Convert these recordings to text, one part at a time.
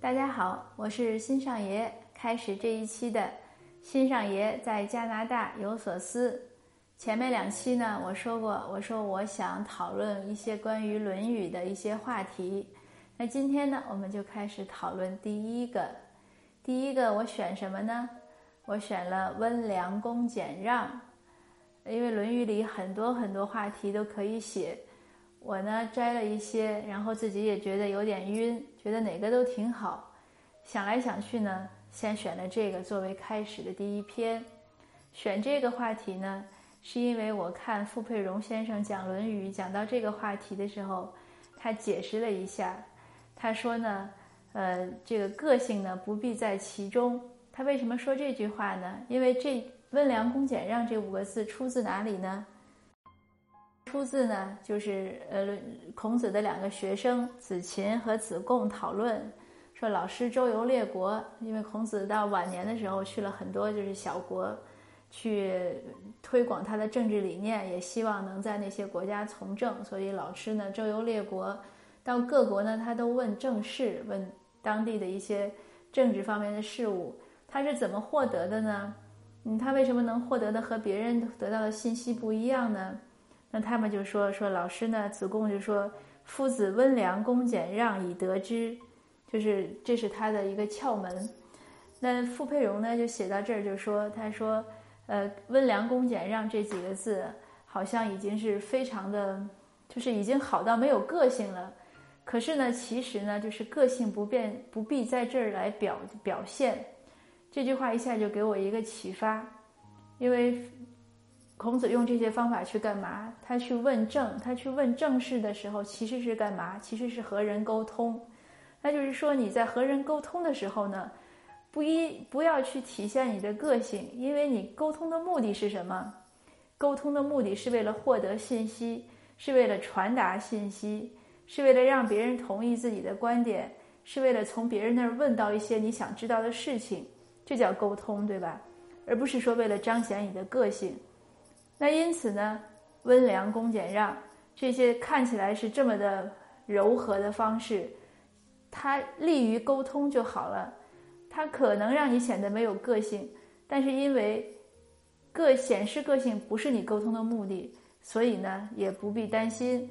大家好，我是新上爷。开始这一期的新上爷在加拿大有所思。前面两期呢，我说过，我说我想讨论一些关于《论语》的一些话题。那今天呢，我们就开始讨论第一个。第一个我选什么呢？我选了温良恭俭让，因为《论语》里很多很多话题都可以写。我呢摘了一些，然后自己也觉得有点晕，觉得哪个都挺好。想来想去呢，先选了这个作为开始的第一篇。选这个话题呢，是因为我看傅佩荣先生讲《论语》，讲到这个话题的时候，他解释了一下。他说呢，呃，这个个性呢不必在其中。他为什么说这句话呢？因为这“温良恭俭让”这五个字出自哪里呢？出自呢，就是呃，孔子的两个学生子禽和子贡讨论，说老师周游列国，因为孔子到晚年的时候去了很多就是小国，去推广他的政治理念，也希望能在那些国家从政，所以老师呢周游列国，到各国呢他都问政事，问当地的一些政治方面的事物，他是怎么获得的呢？嗯，他为什么能获得的和别人得到的信息不一样呢？那他们就说说老师呢，子贡就说夫子温良恭俭让以得之，就是这是他的一个窍门。那傅佩荣呢就写到这儿就说他说呃温良恭俭让这几个字好像已经是非常的，就是已经好到没有个性了。可是呢，其实呢就是个性不变不必在这儿来表表现。这句话一下就给我一个启发，因为。孔子用这些方法去干嘛？他去问政，他去问政事的时候，其实是干嘛？其实是和人沟通。那就是说，你在和人沟通的时候呢，不一不要去体现你的个性，因为你沟通的目的是什么？沟通的目的是为了获得信息，是为了传达信息，是为了让别人同意自己的观点，是为了从别人那儿问到一些你想知道的事情，这叫沟通，对吧？而不是说为了彰显你的个性。那因此呢，温良恭俭让这些看起来是这么的柔和的方式，它利于沟通就好了。它可能让你显得没有个性，但是因为个显示个性不是你沟通的目的，所以呢也不必担心。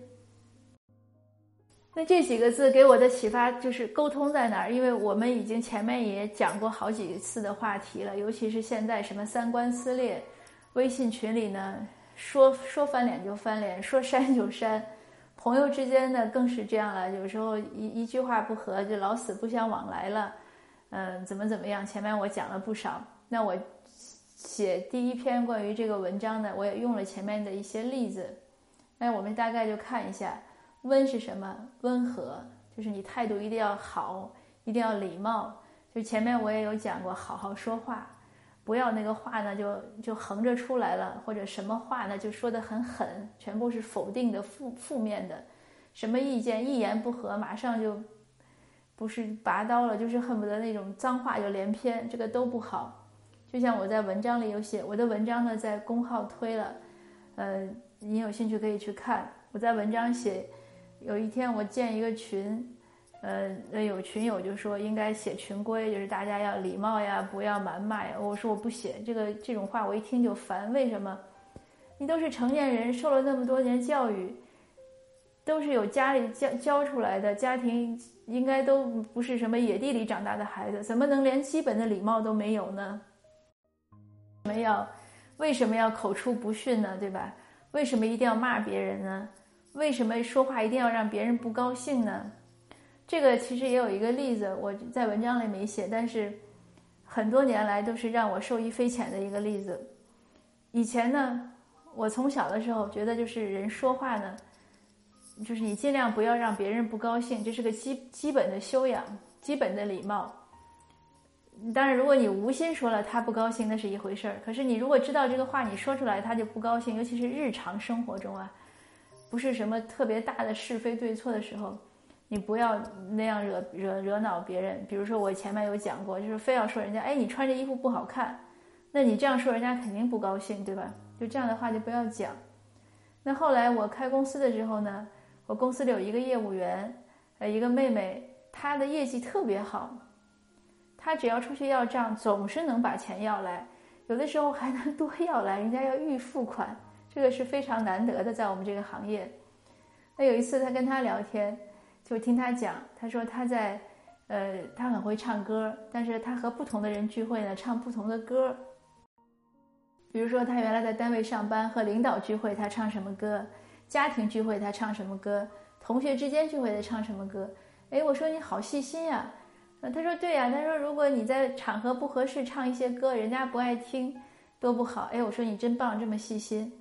那这几个字给我的启发就是沟通在哪儿？因为我们已经前面也讲过好几次的话题了，尤其是现在什么三观撕裂。微信群里呢，说说翻脸就翻脸，说删就删，朋友之间呢更是这样了。有时候一一句话不合就老死不相往来了，嗯，怎么怎么样？前面我讲了不少。那我写第一篇关于这个文章呢，我也用了前面的一些例子。那我们大概就看一下，温是什么？温和，就是你态度一定要好，一定要礼貌。就前面我也有讲过，好好说话。不要那个话呢，就就横着出来了，或者什么话呢，就说的很狠，全部是否定的、负负面的，什么意见一言不合，马上就不是拔刀了，就是恨不得那种脏话就连篇，这个都不好。就像我在文章里有写，我的文章呢在公号推了，呃，你有兴趣可以去看。我在文章写，有一天我建一个群。呃，那有群友就说应该写群规，就是大家要礼貌呀，不要谩骂呀。我说我不写这个这种话，我一听就烦。为什么？你都是成年人，受了那么多年教育，都是有家里教教出来的，家庭应该都不是什么野地里长大的孩子，怎么能连基本的礼貌都没有呢？为什么要为什么要口出不逊呢？对吧？为什么一定要骂别人呢？为什么说话一定要让别人不高兴呢？这个其实也有一个例子，我在文章里没写，但是很多年来都是让我受益匪浅的一个例子。以前呢，我从小的时候觉得，就是人说话呢，就是你尽量不要让别人不高兴，这是个基基本的修养、基本的礼貌。当然，如果你无心说了他不高兴，那是一回事儿。可是你如果知道这个话你说出来他就不高兴，尤其是日常生活中啊，不是什么特别大的是非对错的时候。你不要那样惹惹惹恼别人。比如说，我前面有讲过，就是非要说人家，哎，你穿这衣服不好看，那你这样说人家肯定不高兴，对吧？就这样的话就不要讲。那后来我开公司的时候呢，我公司里有一个业务员，呃，一个妹妹，她的业绩特别好，她只要出去要账，总是能把钱要来，有的时候还能多要来，人家要预付款，这个是非常难得的，在我们这个行业。那有一次她跟他聊天，就听他讲，他说他在，呃，他很会唱歌，但是他和不同的人聚会呢，唱不同的歌。比如说他原来在单位上班，和领导聚会他唱什么歌，家庭聚会他唱什么歌。同学之间聚会他唱什么歌？哎，我说你好细心呀。呃，他说对呀。他说如果你在场合不合适唱一些歌，人家不爱听，多不好。哎，我说你真棒，这么细心。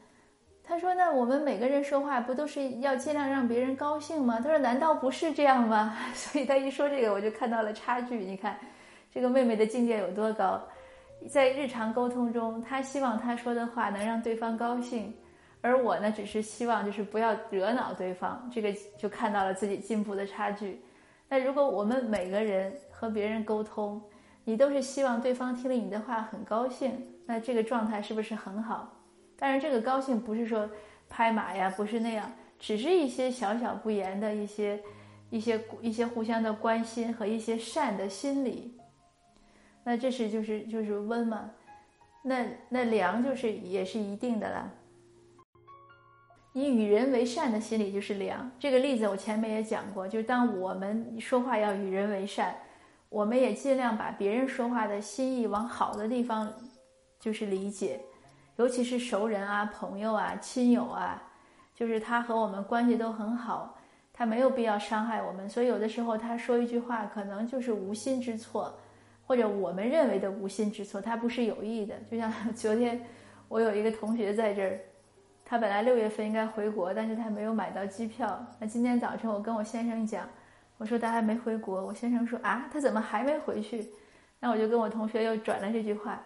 他说那我们每个人说话不都是要尽量让别人高兴吗？他说难道不是这样吗？所以他一说这个，我就看到了差距。你看，这个妹妹的境界有多高？在日常沟通中，她希望她说的话能让对方高兴。而我呢，只是希望就是不要惹恼对方，这个就看到了自己进步的差距。那如果我们每个人和别人沟通，你都是希望对方听了你的话很高兴，那这个状态是不是很好？当然，这个高兴不是说拍马呀，不是那样，只是一些小小不言的一些、一些、一些互相的关心和一些善的心理。那这是就是就是温嘛，那那良就是也是一定的了。以与人为善的心理就是良。这个例子我前面也讲过，就是当我们说话要与人为善，我们也尽量把别人说话的心意往好的地方，就是理解，尤其是熟人啊、朋友啊、亲友啊，就是他和我们关系都很好，他没有必要伤害我们，所以有的时候他说一句话可能就是无心之错，或者我们认为的无心之错，他不是有意的。就像昨天我有一个同学在这儿。他本来六月份应该回国，但是他没有买到机票。那今天早晨我跟我先生讲，我说他还没回国。我先生说啊，他怎么还没回去？那我就跟我同学又转了这句话。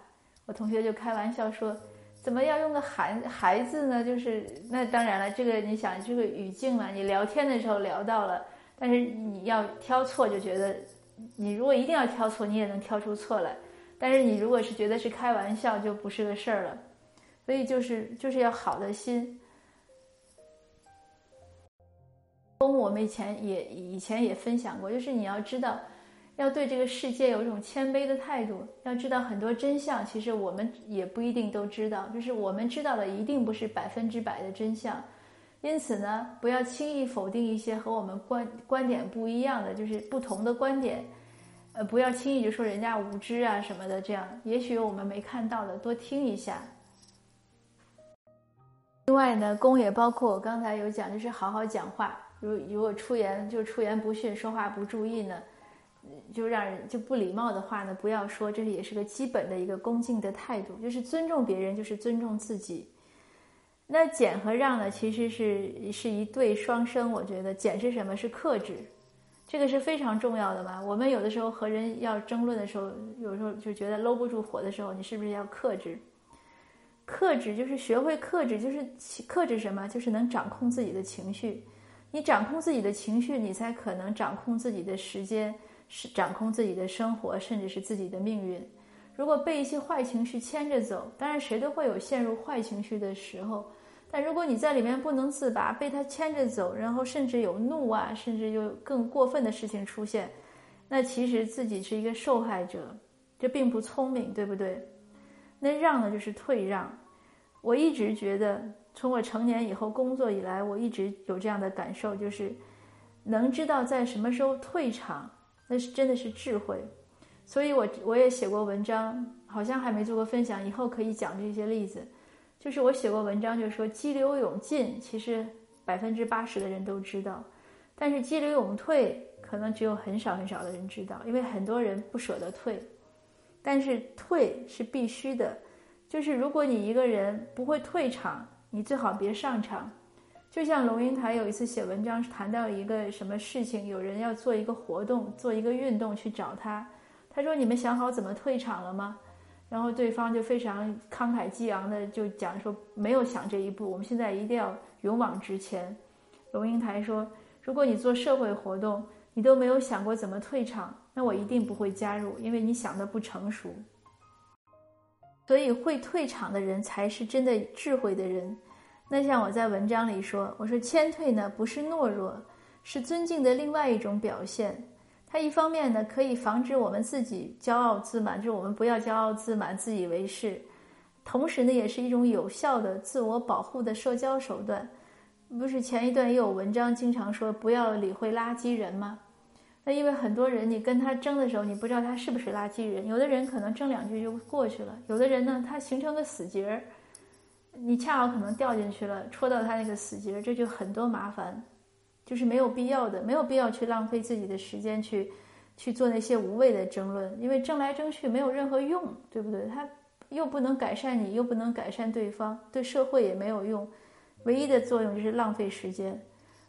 我同学就开玩笑说，怎么要用个孩孩子呢？就是那当然了，这个你想这个语境嘛，你聊天的时候聊到了，但是你要挑错，就觉得你如果一定要挑错，你也能挑出错来。但是你如果是觉得是开玩笑，就不是个事儿了。所以就是就是要好的心。我们以前也以前也分享过，就是你要知道，要对这个世界有一种谦卑的态度。要知道很多真相，其实我们也不一定都知道，就是我们知道的一定不是百分之百的真相。因此呢，不要轻易否定一些和我们观观点不一样的，就是不同的观点。呃，不要轻易就说人家无知啊什么的，这样也许我们没看到的，多听一下。另外呢，公也包括我刚才有讲，就是好好讲话。如如果出言就出言不逊，说话不注意呢，就让人就不礼貌的话呢，不要说。这也是个基本的一个恭敬的态度，就是尊重别人，就是尊重自己。那减和让呢，其实是是一对双生。我觉得减是什么？是克制，这个是非常重要的嘛。我们有的时候和人要争论的时候，有时候就觉得搂不住火的时候，你是不是要克制？克制就是学会克制，就是克制什么？就是能掌控自己的情绪。你掌控自己的情绪，你才可能掌控自己的时间，是掌控自己的生活，甚至是自己的命运。如果被一些坏情绪牵着走，当然谁都会有陷入坏情绪的时候。但如果你在里面不能自拔，被他牵着走，然后甚至有怒啊，甚至有更过分的事情出现，那其实自己是一个受害者，这并不聪明，对不对？那让呢，就是退让。我一直觉得，从我成年以后工作以来，我一直有这样的感受，就是能知道在什么时候退场，那是真的是智慧。所以我我也写过文章，好像还没做过分享，以后可以讲这些例子。就是我写过文章，就说激流勇进，其实百分之八十的人都知道，但是激流勇退，可能只有很少很少的人知道，因为很多人不舍得退。但是退是必须的，就是如果你一个人不会退场，你最好别上场。就像龙应台有一次写文章谈到一个什么事情，有人要做一个活动，做一个运动去找他，他说：“你们想好怎么退场了吗？”然后对方就非常慷慨激昂的就讲说：“没有想这一步，我们现在一定要勇往直前。”龙应台说：“如果你做社会活动，你都没有想过怎么退场。”那我一定不会加入，因为你想的不成熟。所以会退场的人才是真的智慧的人。那像我在文章里说，我说谦退呢不是懦弱，是尊敬的另外一种表现。它一方面呢可以防止我们自己骄傲自满，就是我们不要骄傲自满、自以为是；同时呢，也是一种有效的自我保护的社交手段。不是前一段也有文章经常说不要理会垃圾人吗？那因为很多人你跟他争的时候，你不知道他是不是垃圾人。有的人可能争两句就过去了，有的人呢他形成个死结儿，你恰好可能掉进去了，戳到他那个死结，这就很多麻烦，就是没有必要的，没有必要去浪费自己的时间去去做那些无谓的争论，因为争来争去没有任何用，对不对？他又不能改善你，又不能改善对方，对社会也没有用。唯一的作用就是浪费时间，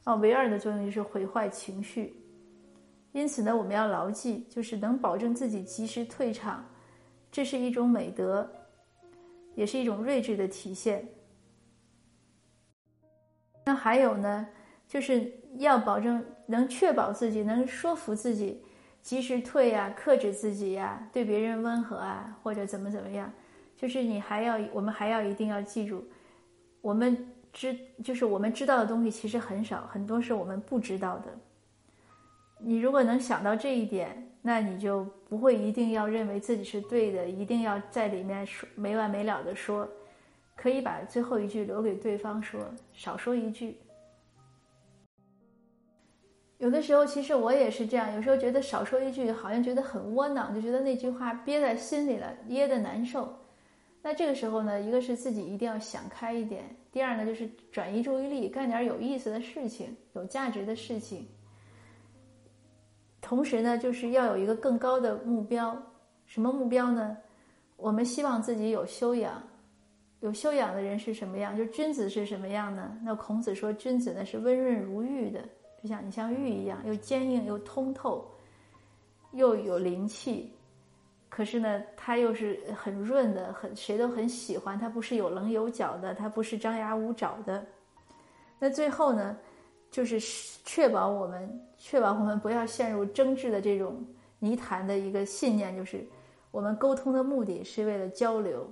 啊，唯二的作用就是毁坏情绪。因此呢，我们要牢记，就是能保证自己及时退场，这是一种美德，也是一种睿智的体现。那还有呢，就是要保证能确保自己能说服自己及时退呀，克制自己呀，对别人温和啊，或者怎么怎么样。就是你还要，我们还要一定要记住，我们。知就是我们知道的东西其实很少，很多是我们不知道的。你如果能想到这一点，那你就不会一定要认为自己是对的，一定要在里面说没完没了的说，可以把最后一句留给对方说，少说一句。有的时候其实我也是这样，有时候觉得少说一句好像觉得很窝囊，就觉得那句话憋在心里了，噎得难受。那这个时候呢，一个是自己一定要想开一点。第二呢，就是转移注意力，干点有意思的事情、有价值的事情。同时呢，就是要有一个更高的目标。什么目标呢？我们希望自己有修养。有修养的人是什么样？就君子是什么样呢？那孔子说，君子呢是温润如玉的，就像你像玉一样，又坚硬又通透，又有灵气。可是呢，它又是很润的，很谁都很喜欢。它不是有棱有角的，它不是张牙舞爪的。那最后呢，就是确保我们确保我们不要陷入争执的这种泥潭的一个信念，就是我们沟通的目的是为了交流，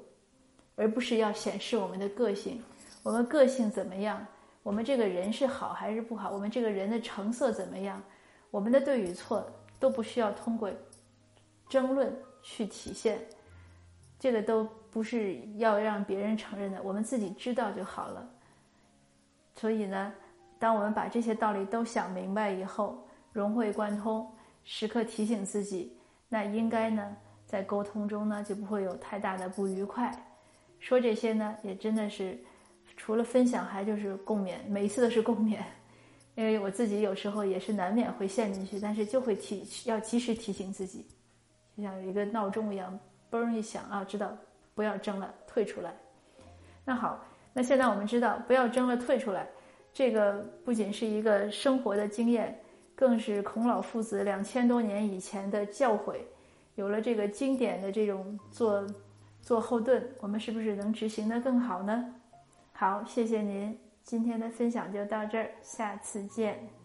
而不是要显示我们的个性。我们个性怎么样？我们这个人是好还是不好？我们这个人的成色怎么样？我们的对与错都不需要通过争论。去体现，这个都不是要让别人承认的，我们自己知道就好了。所以呢，当我们把这些道理都想明白以后，融会贯通，时刻提醒自己，那应该呢，在沟通中呢就不会有太大的不愉快。说这些呢，也真的是除了分享，还就是共勉，每一次都是共勉，因为我自己有时候也是难免会陷进去，但是就会提要及时提醒自己。就像有一个闹钟一样，嘣一响啊，知道不要争了，退出来。那好，那现在我们知道不要争了，退出来。这个不仅是一个生活的经验，更是孔老夫子两千多年以前的教诲。有了这个经典的这种做做后盾，我们是不是能执行的更好呢？好，谢谢您，今天的分享就到这儿，下次见。